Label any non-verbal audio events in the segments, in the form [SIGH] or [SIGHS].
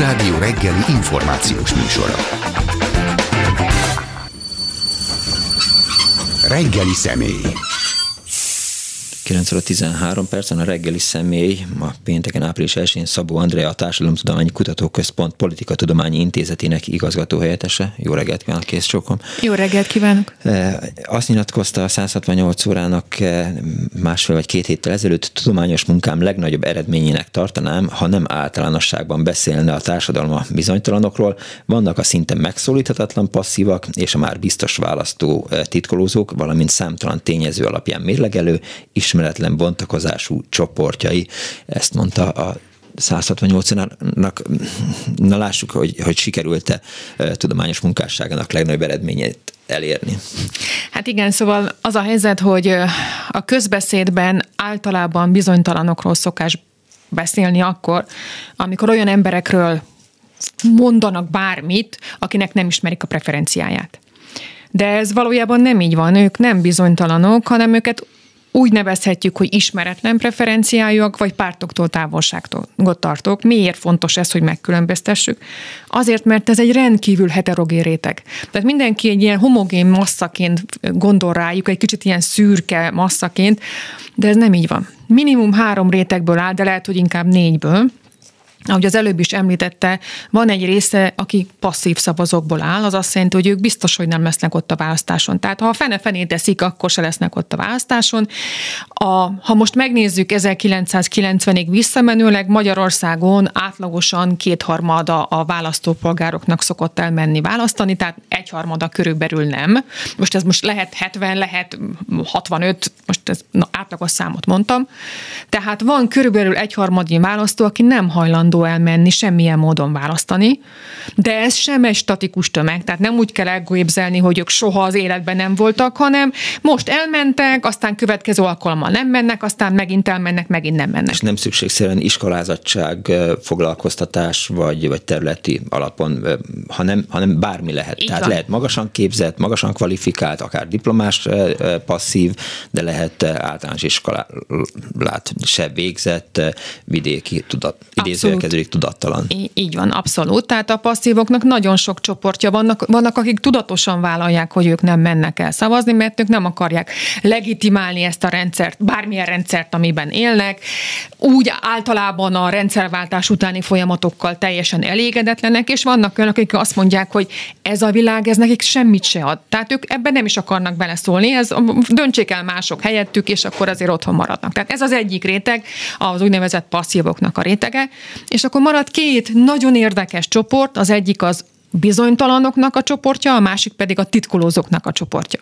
Klubrádió reggeli információs műsora. Reggeli személy. 9 óra 13 percen a reggeli személy, ma pénteken április 1-én Szabó Andrea, a Társadalomtudományi Kutatóközpont Politikatudományi Intézetének igazgatóhelyettese. Jó reggelt kívánok, kész csókom. Jó reggelt kívánok. Azt nyilatkozta a 168 órának másfél vagy két héttel ezelőtt tudományos munkám legnagyobb eredményének tartanám, ha nem általánosságban beszélne a társadalom a bizonytalanokról. Vannak a szinte megszólíthatatlan passzívak és a már biztos választó titkolózók, valamint számtalan tényező alapján mérlegelő, ismer ismeretlen bontakozású csoportjai. Ezt mondta a 168-nak, na lássuk, hogy, hogy sikerült-e tudományos munkásságának legnagyobb eredményét elérni. Hát igen, szóval az a helyzet, hogy a közbeszédben általában bizonytalanokról szokás beszélni akkor, amikor olyan emberekről mondanak bármit, akinek nem ismerik a preferenciáját. De ez valójában nem így van, ők nem bizonytalanok, hanem őket úgy nevezhetjük, hogy ismeretlen preferenciájúak, vagy pártoktól távolságot tartók. Miért fontos ez, hogy megkülönböztessük? Azért, mert ez egy rendkívül heterogén réteg. Tehát mindenki egy ilyen homogén masszaként gondol rájuk, egy kicsit ilyen szürke masszaként, de ez nem így van. Minimum három rétegből áll, de lehet, hogy inkább négyből ahogy az előbb is említette, van egy része, aki passzív szavazókból áll, az azt jelenti, hogy ők biztos, hogy nem lesznek ott a választáson. Tehát ha a fene-fené teszik, akkor se lesznek ott a választáson. A, ha most megnézzük 1990-ig visszamenőleg Magyarországon átlagosan kétharmada a választópolgároknak szokott elmenni választani, tehát egyharmada körülbelül nem. Most ez most lehet 70, lehet 65, most ez na, átlagos számot mondtam. Tehát van körülbelül egyharmadnyi választó, aki nem hajlandó hajlandó elmenni, semmilyen módon választani, de ez sem egy statikus tömeg, tehát nem úgy kell elgépzelni, hogy ők soha az életben nem voltak, hanem most elmentek, aztán következő alkalommal nem mennek, aztán megint elmennek, megint nem mennek. És nem szükségszerűen iskolázatság, foglalkoztatás vagy, vagy területi alapon, hanem, hanem bármi lehet. Így Tehát van. lehet magasan képzett, magasan kvalifikált, akár diplomás passzív, de lehet általános iskolát se végzett, vidéki tudat, idéző kezdődik tudattalan. Í- így van, abszolút. Tehát a passzívoknak nagyon sok csoportja vannak, vannak, akik tudatosan vállalják, hogy ők nem mennek el szavazni, mert ők nem akarják legitimálni ezt a rendszert, bármilyen rendszert, amiben élnek. Úgy általában a rendszerváltás utáni folyamatokkal teljesen elégedetlenek, és vannak olyanok, akik azt mondják, hogy ez a világ, ez nekik semmit se ad. Tehát ők ebben nem is akarnak beleszólni, ez döntsék el mások helyettük, és akkor azért otthon maradnak. Tehát ez az egyik réteg, az úgynevezett passzívoknak a rétege. És akkor marad két nagyon érdekes csoport, az egyik az bizonytalanoknak a csoportja, a másik pedig a titkolózóknak a csoportja.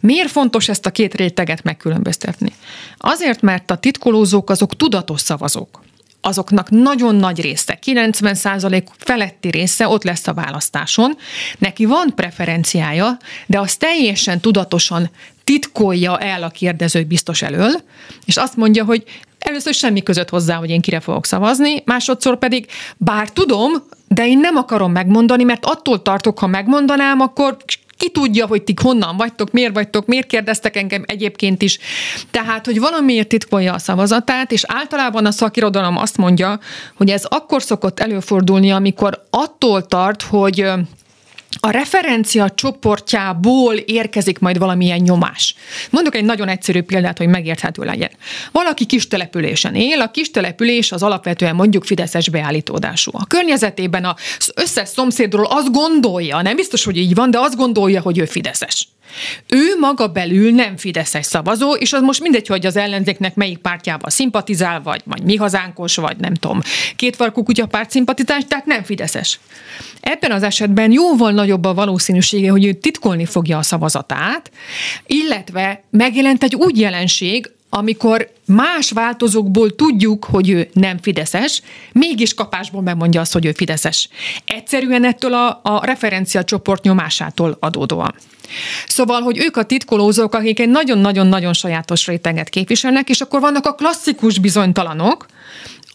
Miért fontos ezt a két réteget megkülönböztetni? Azért, mert a titkolózók azok tudatos szavazók azoknak nagyon nagy része, 90% feletti része ott lesz a választáson. Neki van preferenciája, de az teljesen tudatosan titkolja el a kérdező biztos elől, és azt mondja, hogy először semmi között hozzá, hogy én kire fogok szavazni, másodszor pedig, bár tudom, de én nem akarom megmondani, mert attól tartok, ha megmondanám, akkor ki tudja, hogy ti honnan vagytok, miért vagytok, miért kérdeztek engem egyébként is. Tehát, hogy valamiért titkolja a szavazatát, és általában a szakirodalom azt mondja, hogy ez akkor szokott előfordulni, amikor attól tart, hogy a referencia csoportjából érkezik majd valamilyen nyomás. Mondok egy nagyon egyszerű példát, hogy megérthető legyen. Valaki kis településen él, a kis település az alapvetően mondjuk fideszes beállítódású. A környezetében az összes szomszédról azt gondolja, nem biztos, hogy így van, de azt gondolja, hogy ő fideszes. Ő maga belül nem fideszes szavazó, és az most mindegy, hogy az ellenzéknek melyik pártjával szimpatizál, vagy, vagy mi hazánkos, vagy nem tudom, kétfarkú kutyapárt szimpatizás, tehát nem fideszes. Ebben az esetben jóval nagyobb a valószínűsége, hogy ő titkolni fogja a szavazatát, illetve megjelent egy úgy jelenség, amikor más változókból tudjuk, hogy ő nem fideszes, mégis kapásból megmondja azt, hogy ő fideszes. Egyszerűen ettől a, a referencia csoport nyomásától adódóan. Szóval, hogy ők a titkolózók, akik egy nagyon-nagyon-nagyon sajátos réteget képviselnek, és akkor vannak a klasszikus bizonytalanok,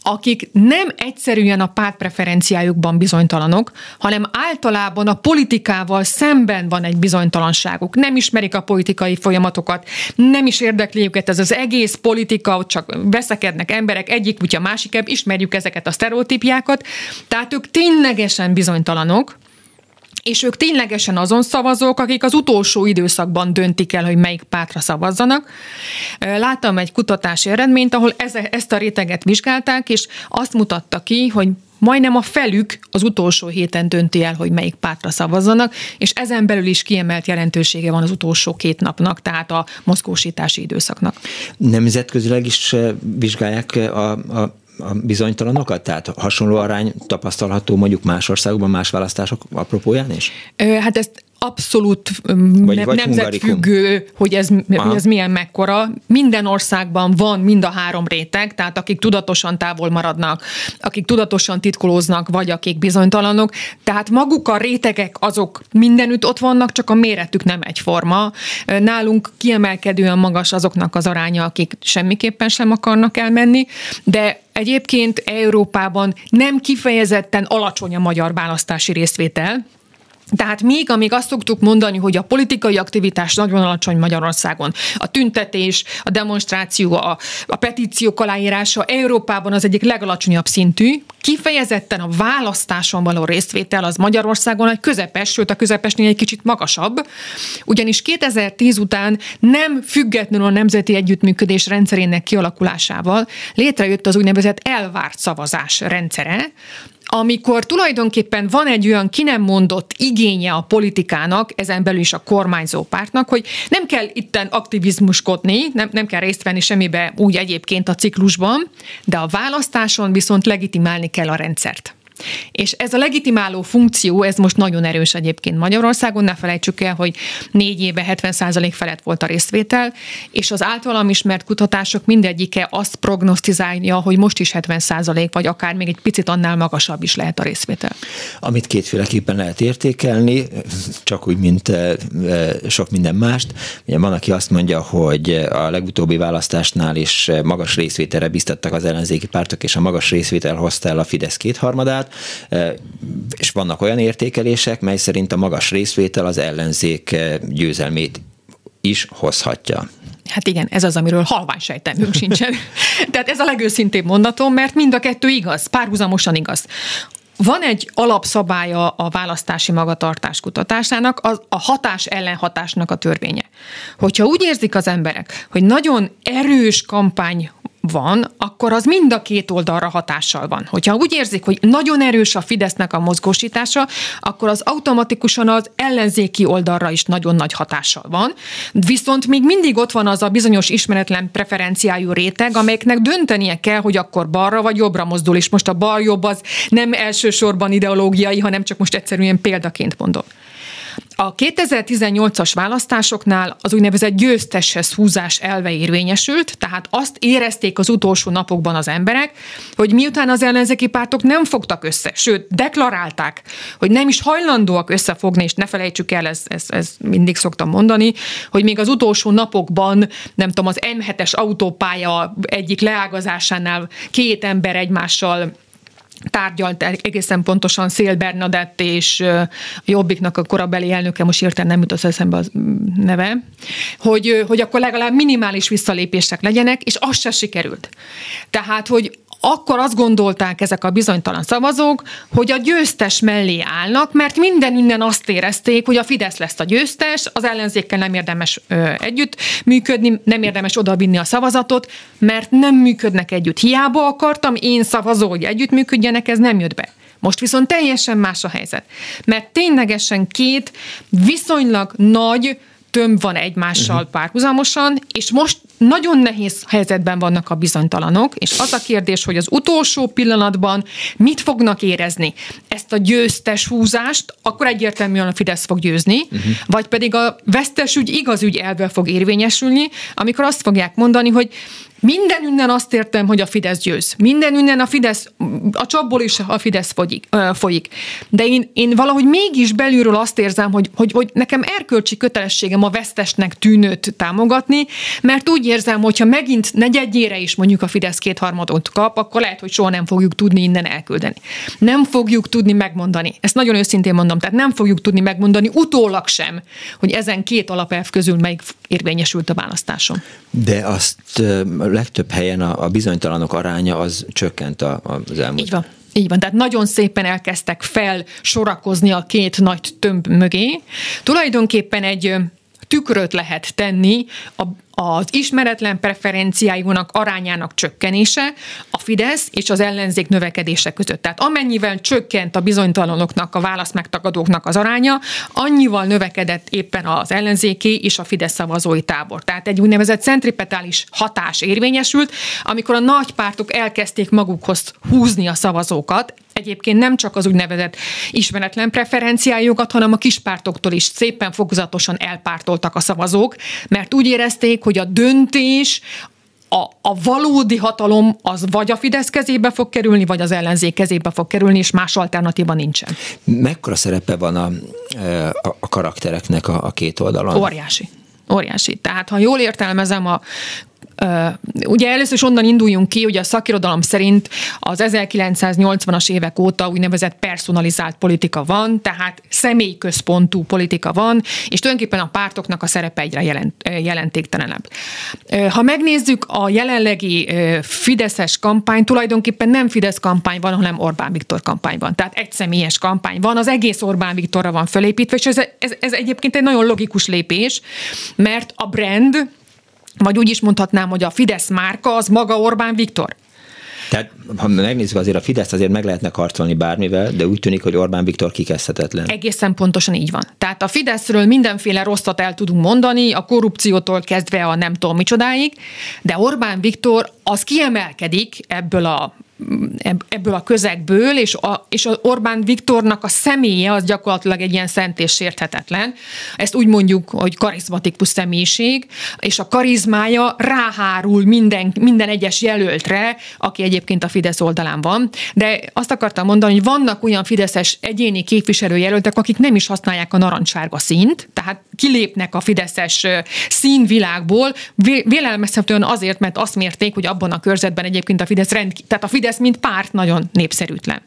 akik nem egyszerűen a pártpreferenciájukban bizonytalanok, hanem általában a politikával szemben van egy bizonytalanságuk. Nem ismerik a politikai folyamatokat, nem is érdekli őket ez az egész politika, ott csak veszekednek emberek, egyik kutya, másik ebb, ismerjük ezeket a sztereotípiákat, tehát ők ténylegesen bizonytalanok, és ők ténylegesen azon szavazók, akik az utolsó időszakban döntik el, hogy melyik pártra szavazzanak. Láttam egy kutatási eredményt, ahol ezt a réteget vizsgálták, és azt mutatta ki, hogy majdnem a felük az utolsó héten dönti el, hogy melyik pártra szavazzanak, és ezen belül is kiemelt jelentősége van az utolsó két napnak, tehát a mozgósítási időszaknak. Nemzetközileg is vizsgálják a, a a bizonytalanokat? Tehát hasonló arány tapasztalható mondjuk más országokban, más választások apropóján is? Hát ezt abszolút vagy, ne, vagy nemzetfüggő, hogy ez, ez milyen mekkora. Minden országban van mind a három réteg, tehát akik tudatosan távol maradnak, akik tudatosan titkolóznak, vagy akik bizonytalanok. Tehát maguk a rétegek azok mindenütt ott vannak, csak a méretük nem egyforma. Nálunk kiemelkedően magas azoknak az aránya, akik semmiképpen sem akarnak elmenni, de Egyébként Európában nem kifejezetten alacsony a magyar választási részvétel, tehát még, amíg azt szoktuk mondani, hogy a politikai aktivitás nagyon alacsony Magyarországon, a tüntetés, a demonstráció, a, a petíciók aláírása Európában az egyik legalacsonyabb szintű, kifejezetten a választáson való részvétel az Magyarországon egy közepes, sőt a közepesnél egy kicsit magasabb, ugyanis 2010 után nem függetlenül a nemzeti együttműködés rendszerének kialakulásával létrejött az úgynevezett elvárt szavazás rendszere, amikor tulajdonképpen van egy olyan ki nem mondott igénye a politikának, ezen belül is a kormányzó pártnak, hogy nem kell itten aktivizmuskodni, nem, nem kell részt venni semmibe úgy egyébként a ciklusban, de a választáson viszont legitimálni kell a rendszert. És ez a legitimáló funkció, ez most nagyon erős egyébként Magyarországon, ne felejtsük el, hogy négy éve 70% felett volt a részvétel, és az általam ismert kutatások mindegyike azt prognosztizálja, hogy most is 70% vagy akár még egy picit annál magasabb is lehet a részvétel. Amit kétféleképpen lehet értékelni, csak úgy, mint eh, eh, sok minden mást. Ugye van, aki azt mondja, hogy a legutóbbi választásnál is magas részvételre biztattak az ellenzéki pártok, és a magas részvétel hozta el a Fidesz kétharmadát, részvételt, és vannak olyan értékelések, mely szerint a magas részvétel az ellenzék győzelmét is hozhatja. Hát igen, ez az, amiről halvány sejtelmünk [LAUGHS] sincsen. Tehát ez a legőszintébb mondatom, mert mind a kettő igaz, párhuzamosan igaz. Van egy alapszabálya a választási magatartás kutatásának, az a hatás ellenhatásnak a törvénye. Hogyha úgy érzik az emberek, hogy nagyon erős kampány van, akkor az mind a két oldalra hatással van. Hogyha úgy érzik, hogy nagyon erős a Fidesznek a mozgósítása, akkor az automatikusan az ellenzéki oldalra is nagyon nagy hatással van. Viszont még mindig ott van az a bizonyos ismeretlen preferenciájú réteg, amelyeknek döntenie kell, hogy akkor balra vagy jobbra mozdul, és most a bal-jobb az nem elsősorban ideológiai, hanem csak most egyszerűen példaként mondom. A 2018-as választásoknál az úgynevezett győzteshez húzás elve érvényesült, tehát azt érezték az utolsó napokban az emberek, hogy miután az ellenzéki pártok nem fogtak össze, sőt, deklarálták, hogy nem is hajlandóak összefogni, és ne felejtsük el, ez, ez, ez mindig szoktam mondani, hogy még az utolsó napokban, nem tudom, az M7-es autópálya egyik leágazásánál két ember egymással tárgyalt egészen pontosan Szél Bernadett és Jobbiknak a korabeli elnöke, most értem nem jut az eszembe az neve, hogy, hogy akkor legalább minimális visszalépések legyenek, és az se sikerült. Tehát, hogy akkor azt gondolták ezek a bizonytalan szavazók, hogy a győztes mellé állnak, mert minden innen azt érezték, hogy a Fidesz lesz a győztes, az ellenzékkel nem érdemes ö, együtt működni, nem érdemes odavinni a szavazatot, mert nem működnek együtt. Hiába akartam én szavazó, hogy együttműködjenek, ez nem jött be. Most viszont teljesen más a helyzet. Mert ténylegesen két viszonylag nagy tömb van egymással uh-huh. párhuzamosan, és most nagyon nehéz helyzetben vannak a bizonytalanok, és az a kérdés, hogy az utolsó pillanatban mit fognak érezni? Ezt a győztes húzást, akkor egyértelműen a Fidesz fog győzni, uh-huh. vagy pedig a vesztes ügy igaz ügy elve fog érvényesülni, amikor azt fogják mondani, hogy minden ünnen azt értem, hogy a Fidesz győz. Minden ünnen a Fidesz, a csapból is a Fidesz folyik. folyik. De én, én valahogy mégis belülről azt érzem, hogy, hogy, hogy nekem erkölcsi kötelességem a vesztesnek tűnőt támogatni, mert úgy úgy érzem, hogyha megint negyedjére is mondjuk a Fidesz kétharmadot kap, akkor lehet, hogy soha nem fogjuk tudni innen elküldeni. Nem fogjuk tudni megmondani. Ezt nagyon őszintén mondom, tehát nem fogjuk tudni megmondani utólag sem, hogy ezen két alapelv közül melyik érvényesült a választáson. De azt legtöbb helyen a, bizonytalanok aránya az csökkent az elmúlt. Így van. Így van, tehát nagyon szépen elkezdtek felsorakozni a két nagy tömb mögé. Tulajdonképpen egy tükröt lehet tenni a, az ismeretlen preferenciáinak arányának csökkenése a Fidesz és az ellenzék növekedése között. Tehát amennyivel csökkent a bizonytalanoknak, a válasz megtagadóknak az aránya, annyival növekedett éppen az ellenzéki és a Fidesz szavazói tábor. Tehát egy úgynevezett centripetális hatás érvényesült, amikor a nagy pártok elkezdték magukhoz húzni a szavazókat, egyébként nem csak az úgynevezett ismeretlen preferenciájukat, hanem a kispártoktól is szépen fokozatosan elpártoltak a szavazók, mert úgy érezték, hogy a döntés a, a valódi hatalom az vagy a Fidesz kezébe fog kerülni, vagy az ellenzék kezébe fog kerülni, és más alternatíva nincsen. Mekkora szerepe van a, a, a karaktereknek a, a két oldalon? Óriási. Óriási. Tehát, ha jól értelmezem a Ugye először is onnan induljunk ki, hogy a szakirodalom szerint az 1980-as évek óta úgynevezett personalizált politika van, tehát személyközpontú politika van, és tulajdonképpen a pártoknak a szerepe egyre jelent, jelentéktelenebb. Ha megnézzük a jelenlegi Fideszes kampány, tulajdonképpen nem Fidesz kampány van, hanem Orbán Viktor kampány van. Tehát egy személyes kampány van, az egész Orbán Viktorra van fölépítve, és ez, ez, ez egyébként egy nagyon logikus lépés, mert a brand, vagy úgy is mondhatnám, hogy a Fidesz márka az maga Orbán Viktor. Tehát, ha megnézzük azért a Fidesz, azért meg lehetne karcolni bármivel, de úgy tűnik, hogy Orbán Viktor kikezdhetetlen. Egészen pontosan így van. Tehát a Fideszről mindenféle rosszat el tudunk mondani, a korrupciótól kezdve a nem tudom micsodáig, de Orbán Viktor az kiemelkedik ebből a ebből a közegből, és, a, és az Orbán Viktornak a személye az gyakorlatilag egy ilyen szent és sérthetetlen. Ezt úgy mondjuk, hogy karizmatikus személyiség, és a karizmája ráhárul minden, minden egyes jelöltre, aki egyébként a Fidesz oldalán van. De azt akartam mondani, hogy vannak olyan fideszes egyéni képviselőjelöltek, akik nem is használják a narancssárga színt, tehát kilépnek a fideszes színvilágból, vélelmezhetően azért, mert azt mérték, hogy abban a körzetben egyébként a Fidesz rend, tehát a Fidesz mint párt nagyon népszerűtlen.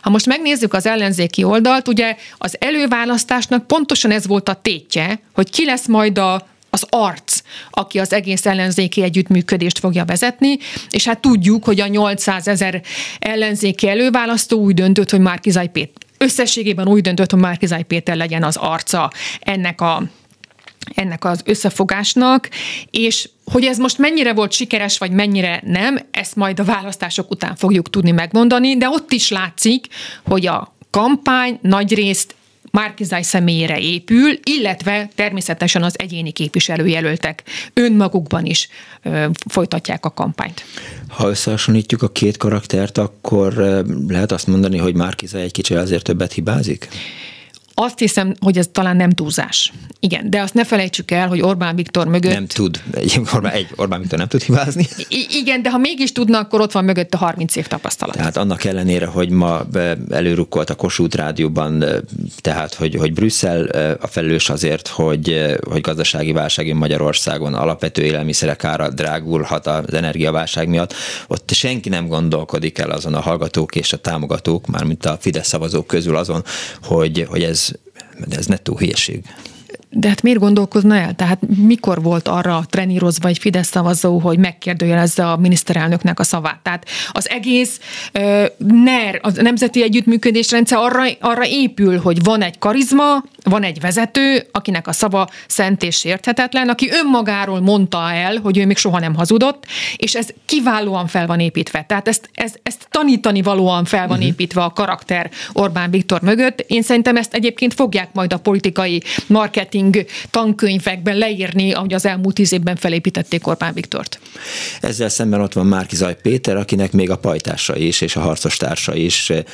Ha most megnézzük az ellenzéki oldalt, ugye az előválasztásnak pontosan ez volt a tétje, hogy ki lesz majd a az arc, aki az egész ellenzéki együttműködést fogja vezetni, és hát tudjuk, hogy a 800 ezer ellenzéki előválasztó úgy döntött, hogy Márkizaj Péter összességében úgy döntött, hogy Márkizaj Péter legyen az arca ennek a ennek az összefogásnak, és hogy ez most mennyire volt sikeres, vagy mennyire nem, ezt majd a választások után fogjuk tudni megmondani, de ott is látszik, hogy a kampány nagyrészt Márkizáj személyére épül, illetve természetesen az egyéni képviselőjelöltek önmagukban is ö, folytatják a kampányt. Ha összehasonlítjuk a két karaktert, akkor lehet azt mondani, hogy Márkizáj egy kicsit azért többet hibázik? Azt hiszem, hogy ez talán nem túlzás. Igen, de azt ne felejtsük el, hogy Orbán Viktor mögött... Nem tud. Egy Orbán, egy Orbán Viktor nem tud hibázni. I- igen, de ha mégis tudna, akkor ott van mögött a 30 év tapasztalat. Tehát annak ellenére, hogy ma előrukkolt a Kossuth rádióban, tehát hogy, hogy Brüsszel a felelős azért, hogy, hogy gazdasági válság Magyarországon alapvető élelmiszerek ára drágulhat az energiaválság miatt, ott senki nem gondolkodik el azon a hallgatók és a támogatók, mármint a Fidesz szavazók közül azon, hogy, hogy ez de ez nettó hülyeség. De hát miért gondolkozna el? Tehát mikor volt arra trenírozva egy Fidesz szavazó, hogy megkérdőjelezze a miniszterelnöknek a szavát? Tehát az egész uh, NER, a Nemzeti Együttműködés rendszer arra, arra épül, hogy van egy karizma, van egy vezető, akinek a szava szent és érthetetlen, aki önmagáról mondta el, hogy ő még soha nem hazudott, és ez kiválóan fel van építve. Tehát ezt, ezt, ezt tanítani valóan fel van uh-huh. építve a karakter Orbán Viktor mögött. Én szerintem ezt egyébként fogják majd a politikai marketing tankönyvekben leírni, ahogy az elmúlt tíz évben felépítették Orbán Viktort. Ezzel szemben ott van Márkizaj Péter, akinek még a pajtása is, és a harcos társa is e,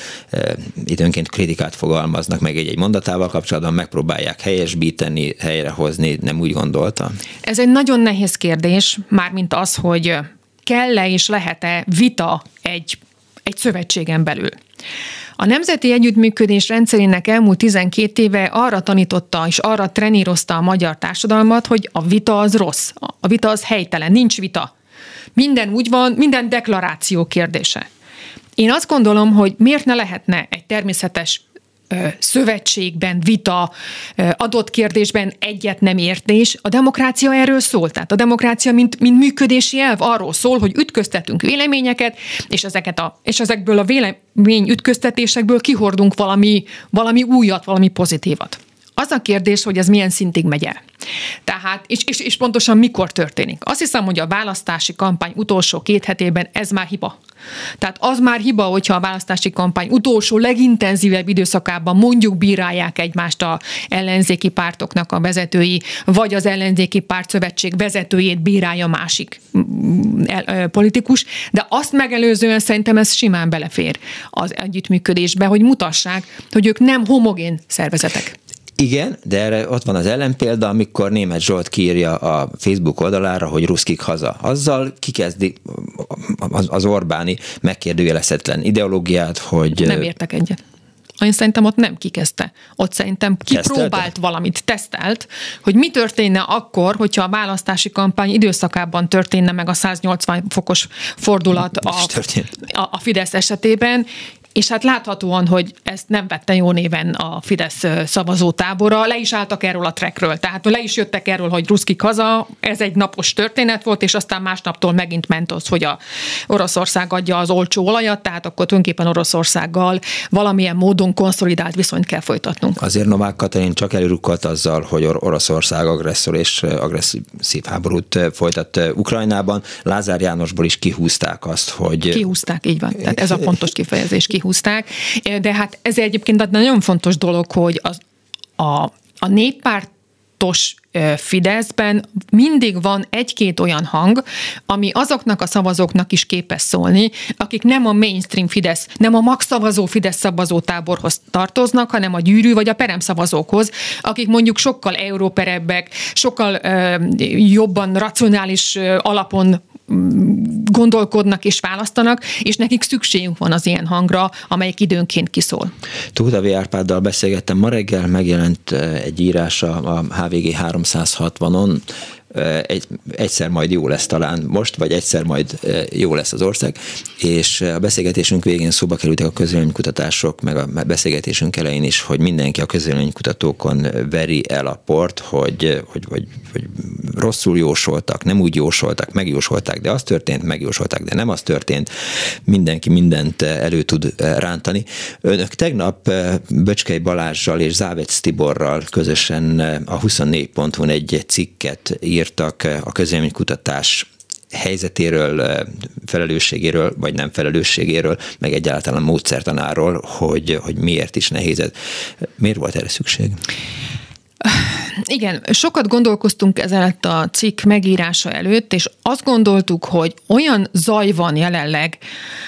időnként kritikát fogalmaznak meg egy-egy mondatával kapcsolatban, megpróbálják helyesbíteni, helyrehozni, nem úgy gondolta? Ez egy nagyon nehéz kérdés, mármint az, hogy kell-e és lehet-e vita egy, egy szövetségen belül. A Nemzeti Együttműködés rendszerének elmúlt 12 éve arra tanította és arra trenírozta a magyar társadalmat, hogy a vita az rossz, a vita az helytelen, nincs vita. Minden úgy van, minden deklaráció kérdése. Én azt gondolom, hogy miért ne lehetne egy természetes szövetségben, vita, adott kérdésben egyet nem értés. A demokrácia erről szól. Tehát a demokrácia, mint, mint működési elv arról szól, hogy ütköztetünk véleményeket, és, ezeket a, és ezekből a vélemény ütköztetésekből kihordunk valami, valami újat, valami pozitívat. Az a kérdés, hogy ez milyen szintig megy el. Tehát, és, és, és pontosan mikor történik. Azt hiszem, hogy a választási kampány utolsó két hetében ez már hiba. Tehát az már hiba, hogyha a választási kampány utolsó, legintenzívebb időszakában mondjuk bírálják egymást a ellenzéki pártoknak a vezetői, vagy az ellenzéki pártszövetség vezetőjét bírálja másik mm, politikus, de azt megelőzően szerintem ez simán belefér az együttműködésbe, hogy mutassák, hogy ők nem homogén szervezetek. Igen, de erre ott van az ellenpélda, amikor német Zsolt kiírja a Facebook oldalára, hogy ruszkik haza. Azzal kikezdi az Orbáni megkérdőjelezhetetlen ideológiát, hogy... Nem értek egyet. Én szerintem ott nem kikezdte. Ott szerintem kipróbált Tesztelte? valamit, tesztelt, hogy mi történne akkor, hogyha a választási kampány időszakában történne meg a 180 fokos fordulat a, a, a Fidesz esetében, és hát láthatóan, hogy ezt nem vette jó néven a Fidesz szavazótábora, le is álltak erről a trekről, tehát le is jöttek erről, hogy ruszkik haza, ez egy napos történet volt, és aztán másnaptól megint ment az, hogy a Oroszország adja az olcsó olajat, tehát akkor tulajdonképpen Oroszországgal valamilyen módon konszolidált viszonyt kell folytatnunk. Azért Novák Katalin csak előrukkolt azzal, hogy Oroszország agresszor és agresszív háborút folytat Ukrajnában. Lázár Jánosból is kihúzták azt, hogy... Kihúzták, így van. Tehát ez a pontos kifejezés, kihúzták, de hát ez egyébként nagyon fontos dolog, hogy az, a, a néppárt Fideszben mindig van egy-két olyan hang, ami azoknak a szavazóknak is képes szólni, akik nem a mainstream Fidesz, nem a magszavazó Fidesz szavazótáborhoz tartoznak, hanem a gyűrű vagy a perem szavazókhoz, akik mondjuk sokkal európerebbek, sokkal ö, jobban racionális alapon gondolkodnak és választanak, és nekik szükségünk van az ilyen hangra, amelyik időnként kiszól. Tóta Árpáddal beszélgettem ma reggel, megjelent eh, egy írása a HVG 360-on, egy, egyszer majd jó lesz talán most, vagy egyszer majd jó lesz az ország, és a beszélgetésünk végén szóba kerültek a közvéleménykutatások, meg a beszélgetésünk elején is, hogy mindenki a közvéleménykutatókon veri el a port, hogy, hogy, hogy, hogy rosszul jósoltak, nem úgy jósoltak, megjósolták, de az történt, megjósolták, de nem az történt, mindenki mindent elő tud rántani. Önök tegnap Böcskei Balázsjal és Závec Tiborral közösen a 24.hu egy cikket írt írtak eh, a közélménykutatás helyzetéről, eh, felelősségéről, vagy nem felelősségéről, meg egyáltalán módszertanáról, hogy, hogy miért is nehéz ez. Miért volt erre szükség? [SIGHS] Igen, sokat gondolkoztunk ezelőtt a cikk megírása előtt, és azt gondoltuk, hogy olyan zaj van jelenleg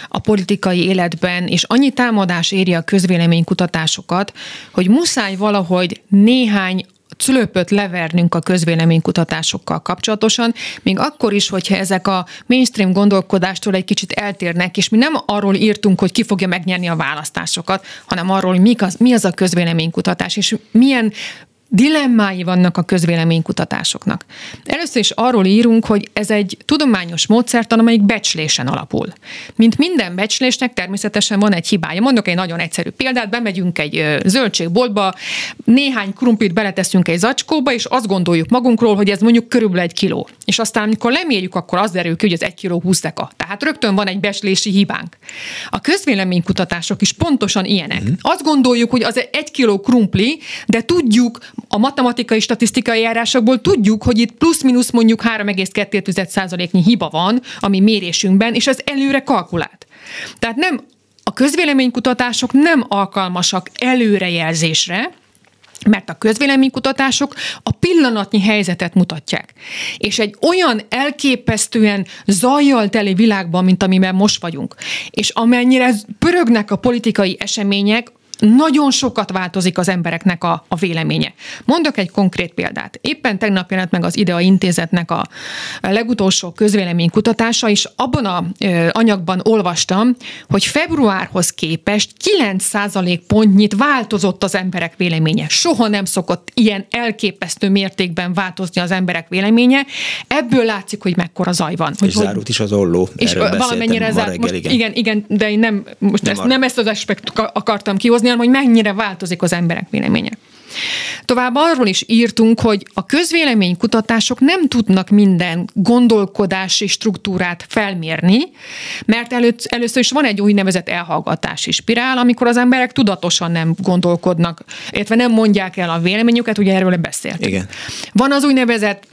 a politikai életben, és annyi támadás éri a közvéleménykutatásokat, hogy muszáj valahogy néhány cülöpöt levernünk a közvéleménykutatásokkal kapcsolatosan, még akkor is, hogyha ezek a mainstream gondolkodástól egy kicsit eltérnek, és mi nem arról írtunk, hogy ki fogja megnyerni a választásokat, hanem arról, hogy mi az, mi az a közvéleménykutatás, és milyen dilemmái vannak a közvéleménykutatásoknak. Először is arról írunk, hogy ez egy tudományos módszertan, amelyik becslésen alapul. Mint minden becslésnek természetesen van egy hibája. Mondok egy nagyon egyszerű példát, bemegyünk egy zöldségboltba, néhány krumplit beleteszünk egy zacskóba, és azt gondoljuk magunkról, hogy ez mondjuk körülbelül egy kiló. És aztán, amikor lemérjük, akkor az derül ki, hogy ez egy kiló 20 deka. Tehát rögtön van egy becslési hibánk. A közvéleménykutatások is pontosan ilyenek. Mm. Azt gondoljuk, hogy az egy kiló krumpli, de tudjuk a matematikai statisztikai járásokból tudjuk, hogy itt plusz-minusz mondjuk 3,2%-nyi hiba van a mi mérésünkben, és ez előre kalkulált. Tehát nem a közvéleménykutatások nem alkalmasak előrejelzésre, mert a közvéleménykutatások a pillanatnyi helyzetet mutatják. És egy olyan elképesztően zajjal teli világban, mint amiben most vagyunk, és amennyire pörögnek a politikai események, nagyon sokat változik az embereknek a, a véleménye. Mondok egy konkrét példát. Éppen tegnap jelent meg az IDEA intézetnek a legutolsó közvéleménykutatása, és abban a anyagban olvastam, hogy februárhoz képest 9% pontnyit változott az emberek véleménye. Soha nem szokott ilyen elképesztő mértékben változni az emberek véleménye. Ebből látszik, hogy mekkora zaj van. Hogy, és zárult is az olló. És valamennyire zárt. Most, igen. igen, igen, de én nem, most nem, ezt, nem ezt az aspektet akartam kihozni, hanem hogy mennyire változik az emberek véleménye. Tovább arról is írtunk, hogy a közvéleménykutatások nem tudnak minden gondolkodási struktúrát felmérni, mert előtt, először is van egy úgynevezett elhallgatási spirál, amikor az emberek tudatosan nem gondolkodnak, illetve nem mondják el a véleményüket, ugye erről beszéltünk. Igen. Van az úgynevezett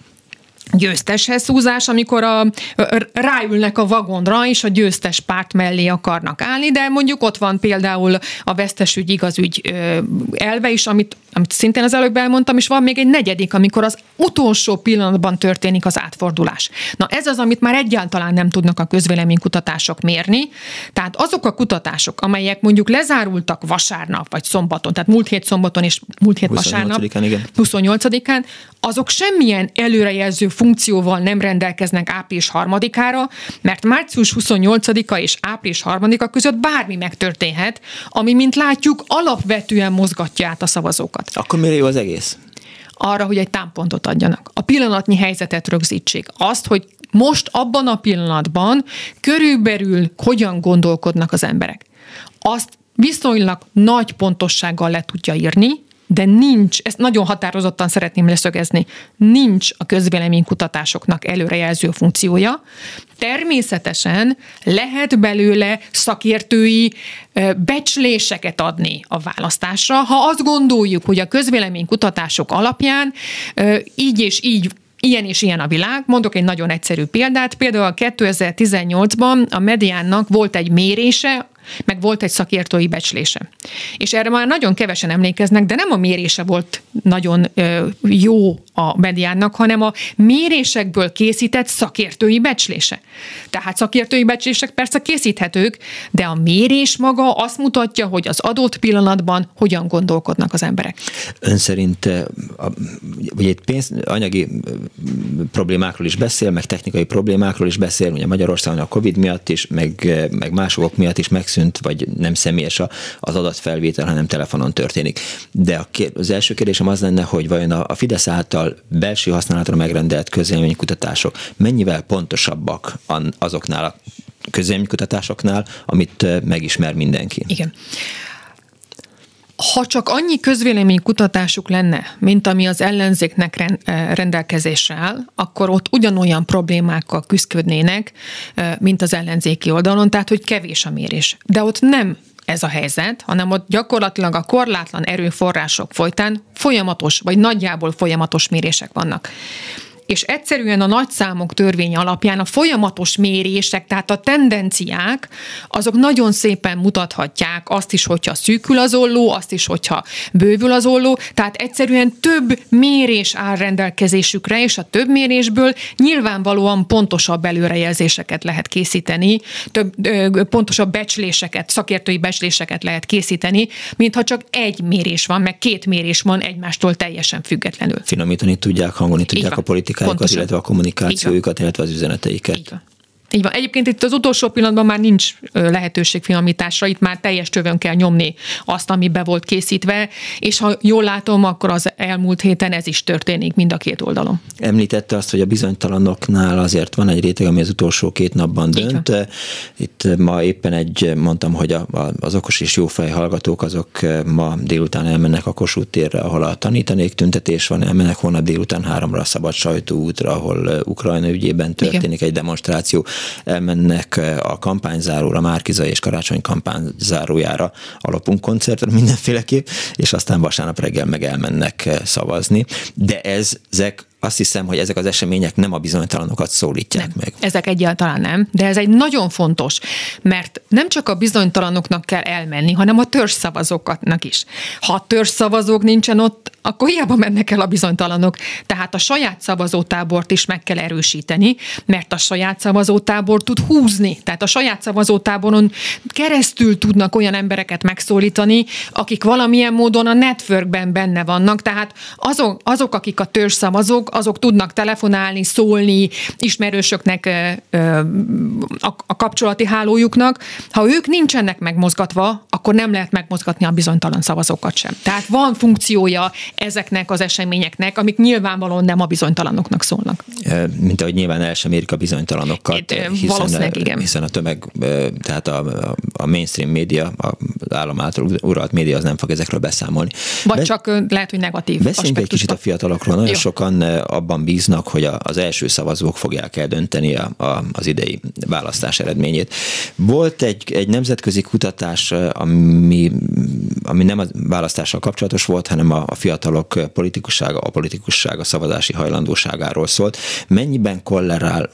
győzteshez húzás, amikor a, ráülnek a vagonra, és a győztes párt mellé akarnak állni, de mondjuk ott van például a vesztes ügy, igaz ügy elve is, amit, amit szintén az előbb elmondtam, és van még egy negyedik, amikor az utolsó pillanatban történik az átfordulás. Na ez az, amit már egyáltalán nem tudnak a közvéleménykutatások mérni, tehát azok a kutatások, amelyek mondjuk lezárultak vasárnap vagy szombaton, tehát múlt hét szombaton és múlt hét vasárnap, 28-án, azok semmilyen előrejelző funkcióval nem rendelkeznek április harmadikára, mert március 28-a és április harmadika között bármi megtörténhet, ami, mint látjuk, alapvetően mozgatja át a szavazókat. Akkor mire jó az egész? Arra, hogy egy támpontot adjanak. A pillanatnyi helyzetet rögzítsék. Azt, hogy most abban a pillanatban körülbelül hogyan gondolkodnak az emberek. Azt viszonylag nagy pontossággal le tudja írni, de nincs, ezt nagyon határozottan szeretném leszögezni, nincs a közvéleménykutatásoknak előrejelző funkciója. Természetesen lehet belőle szakértői becsléseket adni a választásra, ha azt gondoljuk, hogy a közvéleménykutatások alapján így és így ilyen és ilyen a világ. Mondok egy nagyon egyszerű példát. Például 2018-ban a mediánnak volt egy mérése, meg volt egy szakértői becslése. És erre már nagyon kevesen emlékeznek, de nem a mérése volt nagyon jó a mediánnak, hanem a mérésekből készített szakértői becslése. Tehát szakértői becslések persze készíthetők, de a mérés maga azt mutatja, hogy az adott pillanatban hogyan gondolkodnak az emberek. Ön szerint ugye egy pénz, anyagi problémákról is beszél, meg technikai problémákról is beszél, ugye Magyarországon a Covid miatt is, meg, meg mások miatt is meg megszűnt, vagy nem személyes az adatfelvétel, hanem telefonon történik. De az első kérdésem az lenne, hogy vajon a Fidesz által belső használatra megrendelt közélménykutatások mennyivel pontosabbak azoknál a közélménykutatásoknál, amit megismer mindenki? Igen. Ha csak annyi közvéleménykutatásuk lenne, mint ami az ellenzéknek rendelkezésre áll, akkor ott ugyanolyan problémákkal küzdködnének, mint az ellenzéki oldalon, tehát hogy kevés a mérés. De ott nem ez a helyzet, hanem ott gyakorlatilag a korlátlan erőforrások folytán folyamatos, vagy nagyjából folyamatos mérések vannak és egyszerűen a nagyszámok törvény alapján a folyamatos mérések, tehát a tendenciák, azok nagyon szépen mutathatják azt is, hogyha szűkül az olló, azt is, hogyha bővül az olló, tehát egyszerűen több mérés áll rendelkezésükre, és a több mérésből nyilvánvalóan pontosabb előrejelzéseket lehet készíteni, több pontosabb becsléseket, szakértői becsléseket lehet készíteni, mintha csak egy mérés van, meg két mérés van egymástól teljesen függetlenül. Finomítani tudják, hangolni tudják a politikát politikájukat, illetve a kommunikációjukat, illetve az üzeneteiket. Így van. Egyébként itt az utolsó pillanatban már nincs lehetőség finomításra, itt már teljes tövön kell nyomni azt, ami be volt készítve, és ha jól látom, akkor az elmúlt héten ez is történik mind a két oldalon. Említette azt, hogy a bizonytalanoknál azért van egy réteg, ami az utolsó két napban dönt. Itt ma éppen egy, mondtam, hogy a, az okos és jófej hallgatók azok ma délután elmennek a Kossuth térre, ahol a tanítanék tüntetés van, elmennek holnap délután háromra a Szabad Sajtóútra, ahol Ukrajna ügyében történik Igen. egy demonstráció elmennek eh, a kampányzáróra, Márkiza és Karácsony kampányzárójára alapunk koncertre mindenféleképp, és aztán vasárnap reggel meg elmennek eh, szavazni. De ez, ezek azt hiszem, hogy ezek az események nem a bizonytalanokat szólítják nem, meg. Ezek egyáltalán nem, de ez egy nagyon fontos, mert nem csak a bizonytalanoknak kell elmenni, hanem a törzszavazókatnak is. Ha a törzszavazók nincsen ott, akkor hiába mennek el a bizonytalanok. Tehát a saját szavazótábort is meg kell erősíteni, mert a saját szavazótábor tud húzni. Tehát a saját szavazótáboron keresztül tudnak olyan embereket megszólítani, akik valamilyen módon a networkben benne vannak. Tehát azok, azok akik a szavazók, azok tudnak telefonálni, szólni ismerősöknek, a, a kapcsolati hálójuknak. Ha ők nincsenek megmozgatva, akkor nem lehet megmozgatni a bizonytalan szavazókat sem. Tehát van funkciója ezeknek az eseményeknek, amik nyilvánvalóan nem a bizonytalanoknak szólnak. Mint ahogy nyilván el sem érik a bizonytalanokat, hiszen, igen. hiszen a tömeg, tehát a, a mainstream média, az állam által uralt média az nem fog ezekről beszámolni. Vagy Be, csak lehet, hogy negatív Beszéljünk egy kicsit a fiatalokról. Nagyon Jó. sokan abban bíznak, hogy az első szavazók fogják eldönteni a, a, az idei választás eredményét. Volt egy, egy nemzetközi kutatás, ami, ami nem a választással kapcsolatos volt, hanem a, a fiatalok politikussága, a politikussága szavazási hajlandóságáról szólt. Mennyiben kollerál,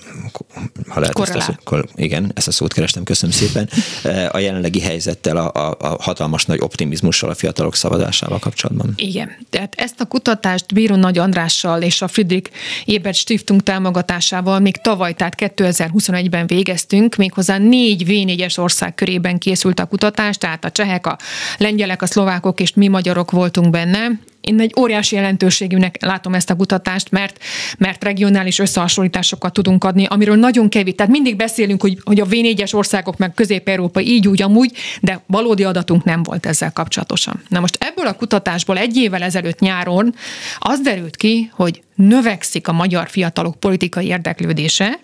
ha lehet ezt a kol, igen, ezt a szót kerestem, köszönöm szépen, [LAUGHS] a jelenlegi helyzettel, a, a, a hatalmas nagy optimizmussal a fiatalok szavazásával kapcsolatban? Igen, tehát ezt a kutatást Bíró Nagy Andrással és a Friedrich Ebert Stiftung támogatásával még tavaly, tehát 2021-ben végeztünk, méghozzá négy V4-es ország körében készült a kutatás, tehát a csehek, a lengyelek, a szlovákok és mi magyarok voltunk benne, én egy óriási jelentőségűnek látom ezt a kutatást, mert, mert regionális összehasonlításokat tudunk adni, amiről nagyon kevés. Tehát mindig beszélünk, hogy, hogy a V4-es országok meg Közép-Európa így úgy amúgy, de valódi adatunk nem volt ezzel kapcsolatosan. Na most ebből a kutatásból egy évvel ezelőtt nyáron az derült ki, hogy növekszik a magyar fiatalok politikai érdeklődése,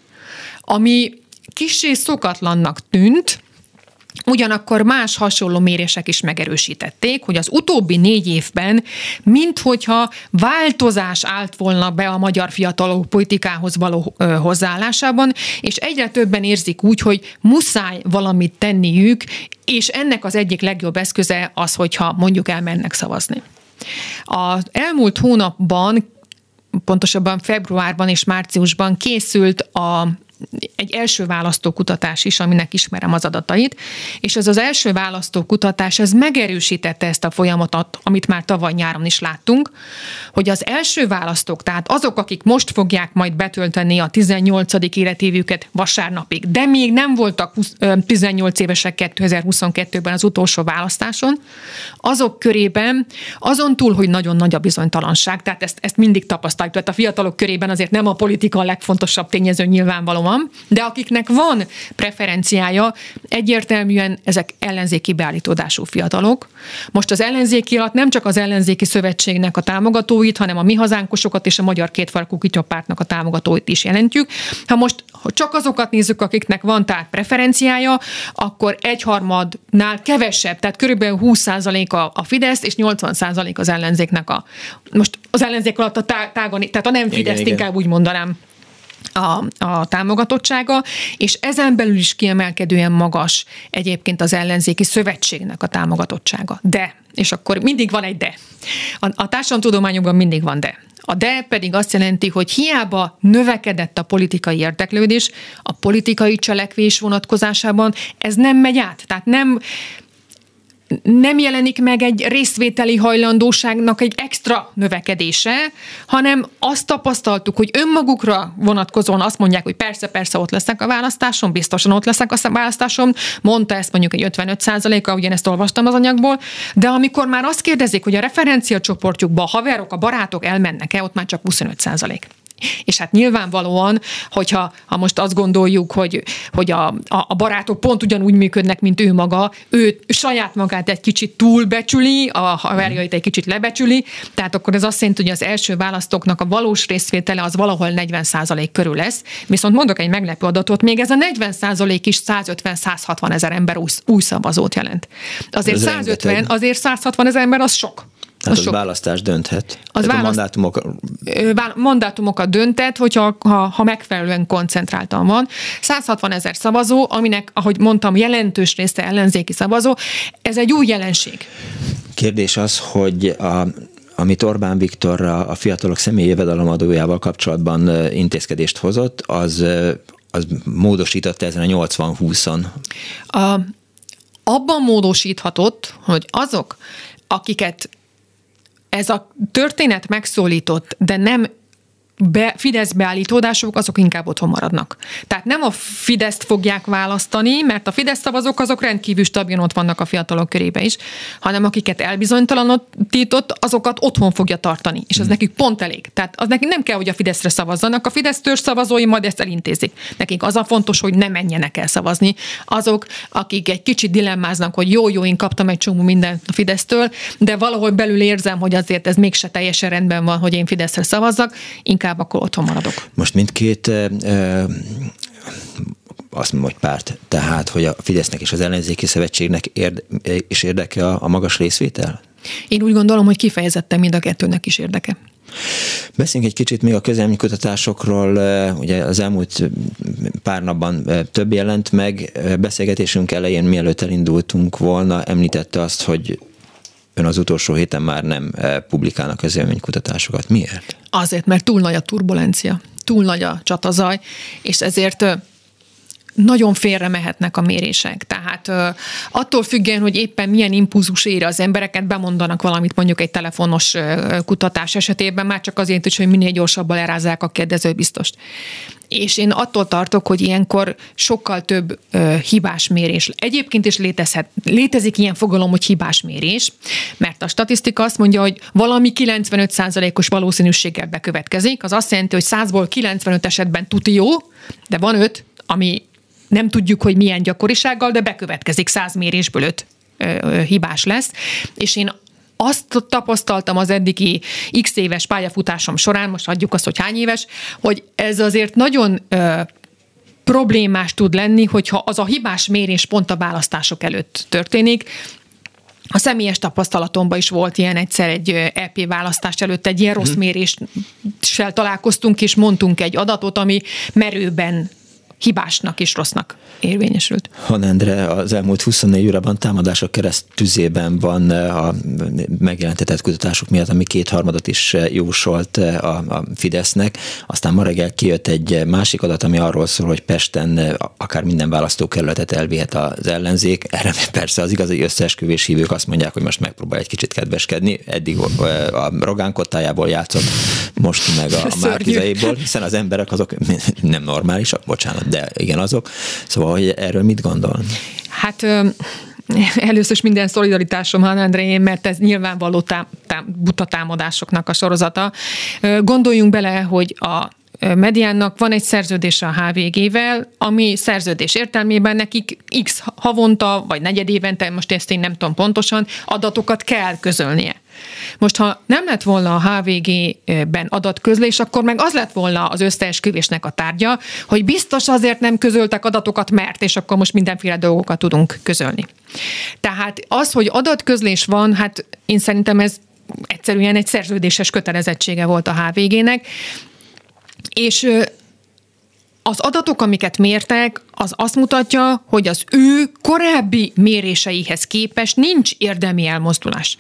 ami kissé szokatlannak tűnt, Ugyanakkor más hasonló mérések is megerősítették, hogy az utóbbi négy évben, minthogyha változás állt volna be a magyar fiatalok politikához való hozzáállásában, és egyre többen érzik úgy, hogy muszáj valamit tenniük, és ennek az egyik legjobb eszköze az, hogyha mondjuk elmennek szavazni. Az elmúlt hónapban pontosabban februárban és márciusban készült a egy első választókutatás is, aminek ismerem az adatait, és ez az első választókutatás, ez megerősítette ezt a folyamatot, amit már tavaly nyáron is láttunk, hogy az első választók, tehát azok, akik most fogják majd betölteni a 18. életévüket vasárnapig, de még nem voltak 18 évesek 2022-ben az utolsó választáson, azok körében azon túl, hogy nagyon nagy a bizonytalanság, tehát ezt, ezt mindig tapasztaljuk, tehát a fiatalok körében azért nem a politika a legfontosabb tényező nyilvánvalóan, van, de akiknek van preferenciája, egyértelműen ezek ellenzéki beállítódású fiatalok. Most az ellenzéki alatt nem csak az ellenzéki szövetségnek a támogatóit, hanem a mi hazánkosokat és a Magyar Kétfarkú Kityapártnak a támogatóit is jelentjük. Ha most ha csak azokat nézzük, akiknek van tehát preferenciája, akkor egyharmadnál kevesebb, tehát körülbelül 20% a, a Fidesz, és 80% az ellenzéknek a, most az ellenzék alatt a tágon, tehát a nem Fidesz, inkább úgy mondanám a, a támogatottsága, és ezen belül is kiemelkedően magas egyébként az ellenzéki szövetségnek a támogatottsága. De, és akkor mindig van egy de. A, a társadalomtudományokban mindig van de. A de pedig azt jelenti, hogy hiába növekedett a politikai érdeklődés, a politikai cselekvés vonatkozásában ez nem megy át. Tehát nem, nem jelenik meg egy részvételi hajlandóságnak egy extra növekedése, hanem azt tapasztaltuk, hogy önmagukra vonatkozóan azt mondják, hogy persze, persze ott leszek a választáson, biztosan ott leszek a választáson, mondta ezt mondjuk egy 55 a ugyanezt olvastam az anyagból, de amikor már azt kérdezik, hogy a referenciacsoportjukba a haverok, a barátok elmennek-e, ott már csak 25 százalék. És hát nyilvánvalóan, hogyha ha most azt gondoljuk, hogy, hogy a, a barátok pont ugyanúgy működnek, mint ő maga, ő saját magát egy kicsit túlbecsüli, a haverjait egy kicsit lebecsüli, tehát akkor ez azt jelenti, hogy az első választóknak a valós részvétele az valahol 40% körül lesz. Viszont mondok egy meglepő adatot, még ez a 40% is 150-160 ezer ember új, új szavazót jelent. Azért 150, azért 160 ezer ember az sok. Hát az, az választás dönthet. Az választ... a mandátumok... Mandátumokat döntet, hogyha ha, ha megfelelően koncentráltan van. 160 ezer szavazó, aminek, ahogy mondtam, jelentős része ellenzéki szavazó, ez egy új jelenség. Kérdés az, hogy a amit Orbán Viktor a fiatalok személyi jövedelemadójával kapcsolatban intézkedést hozott, az, az módosította ezen a 80-20-on. A, abban módosíthatott, hogy azok, akiket ez a történet megszólított, de nem be, Fidesz beállítódások, azok inkább otthon maradnak. Tehát nem a Fideszt fogják választani, mert a Fidesz szavazók azok rendkívül stabilan ott vannak a fiatalok körébe is, hanem akiket elbizonytalanított, azokat otthon fogja tartani. És az hmm. nekik pont elég. Tehát az nekik nem kell, hogy a Fideszre szavazzanak, a Fidesz törzs szavazói majd ezt elintézik. Nekik az a fontos, hogy ne menjenek el szavazni. Azok, akik egy kicsit dilemmáznak, hogy jó, jó, én kaptam egy csomó mindent a Fidesztől, de valahol belül érzem, hogy azért ez mégse teljesen rendben van, hogy én Fideszre szavazzak, inkább akkor otthon maradok. Most mindkét azt mondom, hogy párt, tehát, hogy a Fidesznek és az ellenzéki szövetségnek érde, is érdeke a, a magas részvétel? Én úgy gondolom, hogy kifejezetten mind a kettőnek is érdeke. Beszéljünk egy kicsit még a közelmi kutatásokról. Ugye az elmúlt pár napban több jelent meg. Beszélgetésünk elején, mielőtt elindultunk volna, említette azt, hogy ön az utolsó héten már nem eh, publikálnak kutatásokat. Miért? Azért, mert túl nagy a turbulencia, túl nagy a csatazaj, és ezért nagyon félre mehetnek a mérések. Tehát attól függően, hogy éppen milyen impulzus ér az embereket, bemondanak valamit mondjuk egy telefonos kutatás esetében, már csak azért is, hogy minél gyorsabban lerázzák a kérdező biztost. És én attól tartok, hogy ilyenkor sokkal több ö, hibás mérés. Egyébként is létezhet, létezik ilyen fogalom, hogy hibás mérés, mert a statisztika azt mondja, hogy valami 95%-os valószínűséggel bekövetkezik, az azt jelenti, hogy 100-ból 95 esetben tuti jó, de van 5, ami nem tudjuk, hogy milyen gyakorisággal, de bekövetkezik száz mérésből öt hibás lesz, és én azt tapasztaltam az eddigi x éves pályafutásom során, most adjuk azt, hogy hány éves, hogy ez azért nagyon ö, problémás tud lenni, hogyha az a hibás mérés pont a választások előtt történik, a személyes tapasztalatomban is volt ilyen egyszer egy EP választás előtt egy ilyen rossz mhm. méréssel találkoztunk, és mondtunk egy adatot, ami merőben hibásnak és rossznak érvényesült. Han Endre az elmúlt 24 órában támadások kereszt tüzében van eh, a megjelentetett kutatások miatt, ami kétharmadot is eh, jósolt eh, a, a Fidesznek. Aztán ma reggel kijött egy másik adat, ami arról szól, hogy Pesten akár minden választókerületet elvihet az ellenzék. Erre [LAUGHS] persze az igazi összeesküvés hívők azt mondják, hogy most megpróbál egy kicsit kedveskedni. Eddig a Rogán kottájából játszott, most meg a, [LAUGHS] a Márkizaiból, hiszen az emberek azok [LAUGHS] nem normálisak, bocsánat, de igen azok. Szóval, hogy erről mit gondol? Hát először is minden szolidaritásom Han Andréjén, mert ez nyilvánvaló tám, tám, buta támadásoknak a sorozata. Gondoljunk bele, hogy a mediánnak van egy szerződése a HVG-vel, ami szerződés értelmében nekik x havonta, vagy negyed évente, most ezt én nem tudom pontosan, adatokat kell közölnie. Most, ha nem lett volna a HVG-ben adatközlés, akkor meg az lett volna az összeesküvésnek a tárgya, hogy biztos azért nem közöltek adatokat, mert, és akkor most mindenféle dolgokat tudunk közölni. Tehát az, hogy adatközlés van, hát én szerintem ez egyszerűen egy szerződéses kötelezettsége volt a HVG-nek, és az adatok, amiket mértek, az azt mutatja, hogy az ő korábbi méréseihez képest nincs érdemi elmozdulás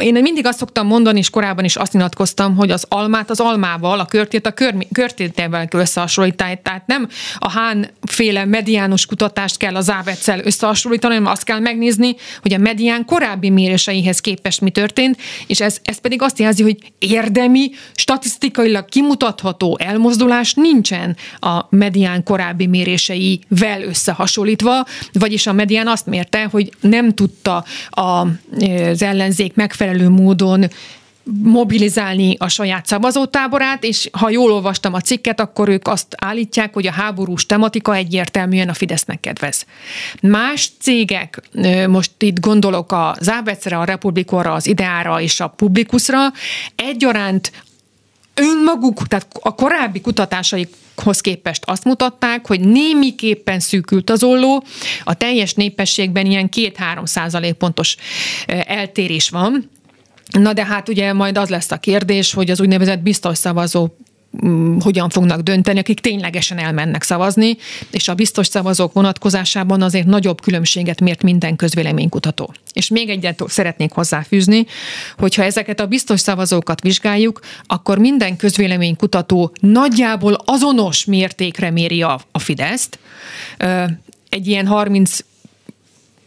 én mindig azt szoktam mondani, és korábban is azt nyilatkoztam, hogy az almát az almával, a körtét a kör, körtétel kell összehasonlítani. Tehát nem a Hán féle mediánus kutatást kell az Ávetszel összehasonlítani, hanem azt kell megnézni, hogy a medián korábbi méréseihez képest mi történt, és ez, ez pedig azt jelzi, hogy érdemi, statisztikailag kimutatható elmozdulás nincsen a medián korábbi méréseivel összehasonlítva, vagyis a medián azt mérte, hogy nem tudta az ellenzék tudnék megfelelő módon mobilizálni a saját szavazótáborát, és ha jól olvastam a cikket, akkor ők azt állítják, hogy a háborús tematika egyértelműen a Fidesznek kedvez. Más cégek, most itt gondolok a Zábecre, a Republikorra, az Ideára és a Publikusra, egyaránt önmaguk, tehát a korábbi kutatásaik hoz képest azt mutatták, hogy némiképpen szűkült az olló, a teljes népességben ilyen 2-3 százalék pontos eltérés van, Na de hát ugye majd az lesz a kérdés, hogy az úgynevezett biztos szavazó hogyan fognak dönteni, akik ténylegesen elmennek szavazni, és a biztos szavazók vonatkozásában azért nagyobb különbséget mért minden közvéleménykutató. És még egyet szeretnék hozzáfűzni, hogyha ezeket a biztos szavazókat vizsgáljuk, akkor minden közvéleménykutató nagyjából azonos mértékre méri a, a Fideszt. Egy ilyen 30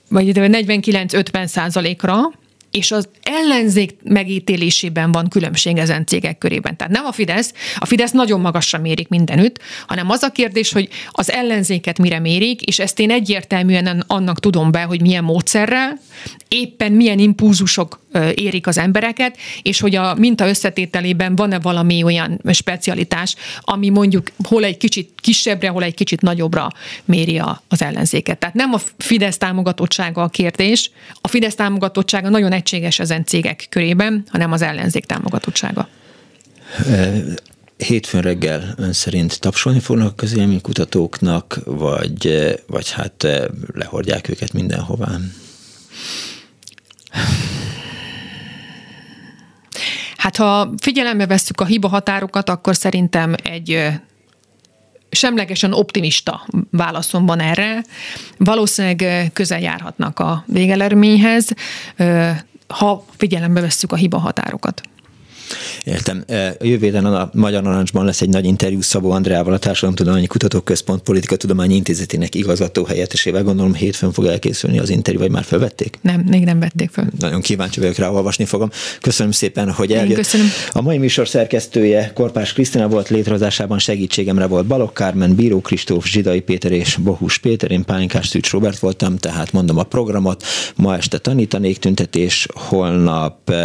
vagy 49-50 százalékra, és az ellenzék megítélésében van különbség ezen cégek körében. Tehát nem a Fidesz, a Fidesz nagyon magasra mérik mindenütt, hanem az a kérdés, hogy az ellenzéket mire mérik, és ezt én egyértelműen annak tudom be, hogy milyen módszerrel, éppen milyen impulzusok érik az embereket, és hogy a minta összetételében van-e valami olyan specialitás, ami mondjuk hol egy kicsit kisebbre, hol egy kicsit nagyobbra méri az ellenzéket. Tehát nem a Fidesz támogatottsága a kérdés, a Fidesz támogatottsága nagyon egységes ezen cégek körében, hanem az ellenzék támogatottsága. Hétfőn reggel ön szerint tapsolni fognak a közélménykutatóknak, vagy, vagy hát lehordják őket mindenhová? Hát ha figyelembe vesszük a hiba határokat, akkor szerintem egy semlegesen optimista válaszom van erre. Valószínűleg közel járhatnak a végelerményhez, ha figyelembe vesszük a hiba határokat. Értem. A jövő héten a Magyar Narancsban lesz egy nagy interjú Szabó Andreával, a Társadalomtudományi Kutatóközpont Politika Tudományi Intézetének igazgató helyettesével. Gondolom hétfőn fog elkészülni az interjú, vagy már felvették? Nem, még nem vették fel. Nagyon kíváncsi vagyok rá, olvasni fogom. Köszönöm szépen, hogy eljött. Én köszönöm. A mai műsor szerkesztője Korpás Krisztina volt, létrehozásában segítségemre volt Balok Kármen, Bíró Kristóf, Zsidai Péter és Bohus Péter, én Pálinkás Szűcs Robert voltam, tehát mondom a programot. Ma este tanítanék tüntetés, holnap uh,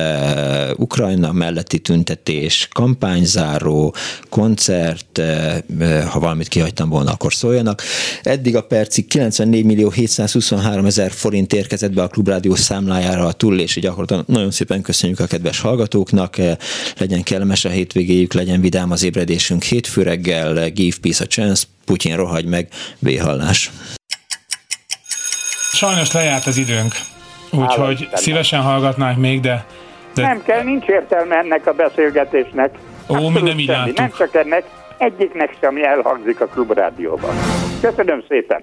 Ukrajna melletti tüntetés, tüntetés, kampányzáró, koncert, eh, eh, ha valamit kihagytam volna, akkor szóljanak. Eddig a percig 94 millió 723 ezer forint érkezett be a Klubrádió számlájára a túlélési gyakorlatilag. Nagyon szépen köszönjük a kedves hallgatóknak, eh, legyen kellemes a hétvégéjük, legyen vidám az ébredésünk hétfő reggel, give peace a chance, Putyin rohagy meg, véhallás. Sajnos lejárt az időnk, úgyhogy szívesen hallgatnánk még, de de... Nem kell, nincs értelme ennek a beszélgetésnek. Ó, mi nem így Nem csak ennek, egyiknek sem elhangzik a klubrádióban. Köszönöm szépen!